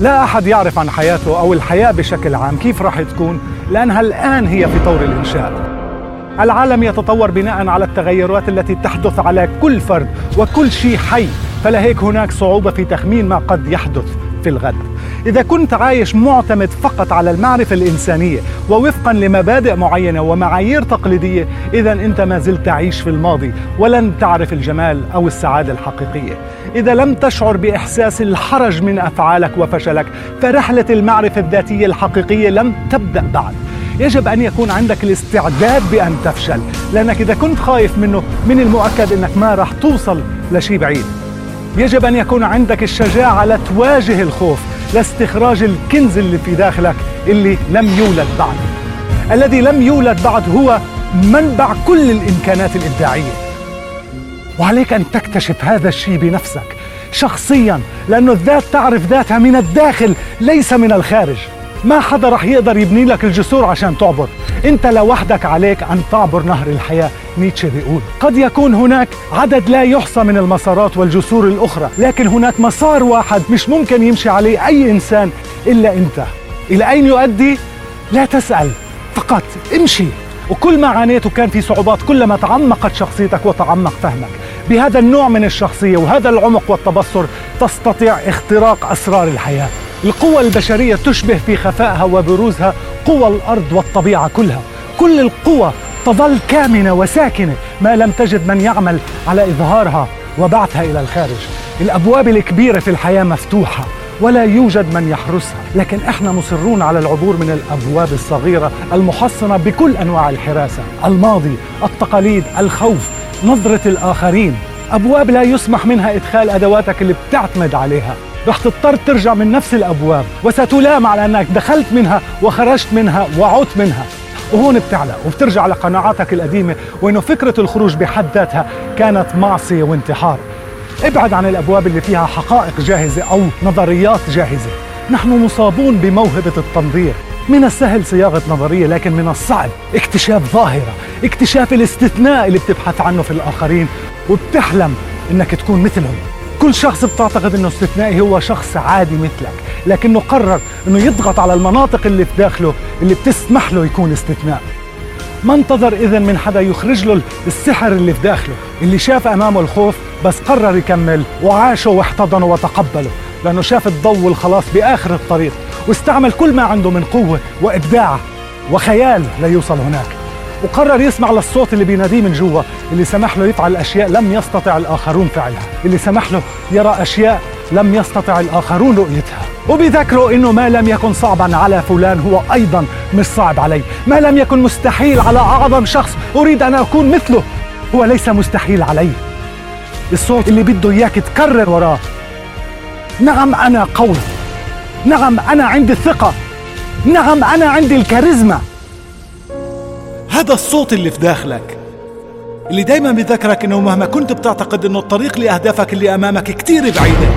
لا أحد يعرف عن حياته أو الحياة بشكل عام. كيف راح تكون؟ لأنها الآن هي في طور الإنشاء. العالم يتطور بناء على التغيرات التي تحدث على كل فرد وكل شيء حي. فلهيك هناك صعوبة في تخمين ما قد يحدث في الغد. إذا كنت عايش معتمد فقط على المعرفة الإنسانية ووفقا لمبادئ معينة ومعايير تقليدية إذا أنت ما زلت تعيش في الماضي ولن تعرف الجمال أو السعادة الحقيقية. إذا لم تشعر بإحساس الحرج من أفعالك وفشلك فرحلة المعرفة الذاتية الحقيقية لم تبدأ بعد. يجب أن يكون عندك الاستعداد بأن تفشل لأنك إذا كنت خايف منه من المؤكد أنك ما راح توصل لشيء بعيد. يجب أن يكون عندك الشجاعة لتواجه الخوف لاستخراج الكنز اللي في داخلك اللي لم يولد بعد. الذي لم يولد بعد هو منبع كل الإمكانات الإبداعية. وعليك أن تكتشف هذا الشيء بنفسك شخصيا لأنه الذات تعرف ذاتها من الداخل ليس من الخارج. ما حدا رح يقدر يبني لك الجسور عشان تعبر. انت لوحدك عليك أن تعبر نهر الحياة نيتشه بيقول. قد يكون هناك عدد لا يحصى من المسارات والجسور الأخرى لكن هناك مسار واحد مش ممكن يمشي عليه أي إنسان إلا أنت. إلى أين يؤدي؟ لا تسأل فقط امشي. وكل ما عانيت وكان في صعوبات كلما تعمقت شخصيتك وتعمق فهمك. بهذا النوع من الشخصية وهذا العمق والتبصر تستطيع اختراق أسرار الحياة. القوى البشرية تشبه في خفائها وبروزها قوى الأرض والطبيعة كلها. كل القوى تظل كامنة وساكنة ما لم تجد من يعمل على إظهارها وبعثها إلى الخارج. الأبواب الكبيرة في الحياة مفتوحة ولا يوجد من يحرسها. لكن إحنا مصرون على العبور من الأبواب الصغيرة المحصنة بكل أنواع الحراسة. الماضي التقاليد الخوف نظرة الآخرين. أبواب لا يسمح منها إدخال أدواتك اللي بتعتمد عليها. رح تضطر ترجع من نفس الأبواب. وستلام على أنك دخلت منها وخرجت منها وعدت منها. وهون بتعلق وبترجع لقناعاتك القديمة وإنه فكرة الخروج بحد ذاتها كانت معصية وانتحار. ابعد عن الأبواب اللي فيها حقائق جاهزة أو نظريات جاهزة. نحن مصابون بموهبة التنظير. من السهل صياغة نظرية لكن من الصعب اكتشاف ظاهرة اكتشاف الاستثناء اللي بتبحث عنه في الآخرين. وبتحلم إنك تكون مثلهم. كل شخص بتعتقد إنه استثنائي هو شخص عادي مثلك لكنه قرر إنه يضغط على المناطق اللي في داخله اللي بتسمح له يكون استثناء. ما انتظر اذا من حدا يخرج له السحر اللي في داخله اللي شاف أمامه الخوف بس قرر يكمل وعاشه واحتضنه وتقبله لأنه شاف الضوء والخلاص بآخر الطريق واستعمل كل ما عنده من قوة وإبداع وخيال ليوصل هناك. وقرر يسمع للصوت اللي بيناديه من جوا اللي سمح له يفعل أشياء لم يستطع الآخرون فعلها. اللي سمح له يرى أشياء لم يستطع الآخرون رؤيتها. وبذكره إنه ما لم يكن صعبا على فلان هو أيضا مش صعب علي. ما لم يكن مستحيل على أعظم شخص أريد أن أكون مثله هو ليس مستحيل علي. الصوت اللي بده إياك تكرر وراه. نعم أنا قوي. نعم أنا عندي الثقه نعم أنا عندي الكاريزما. هذا الصوت اللي في داخلك اللي دايما بذكرك إنه مهما كنت بتعتقد إنه الطريق لاهدافك اللي أمامك كتير بعيدة.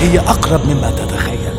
هي أقرب مما تتخيل.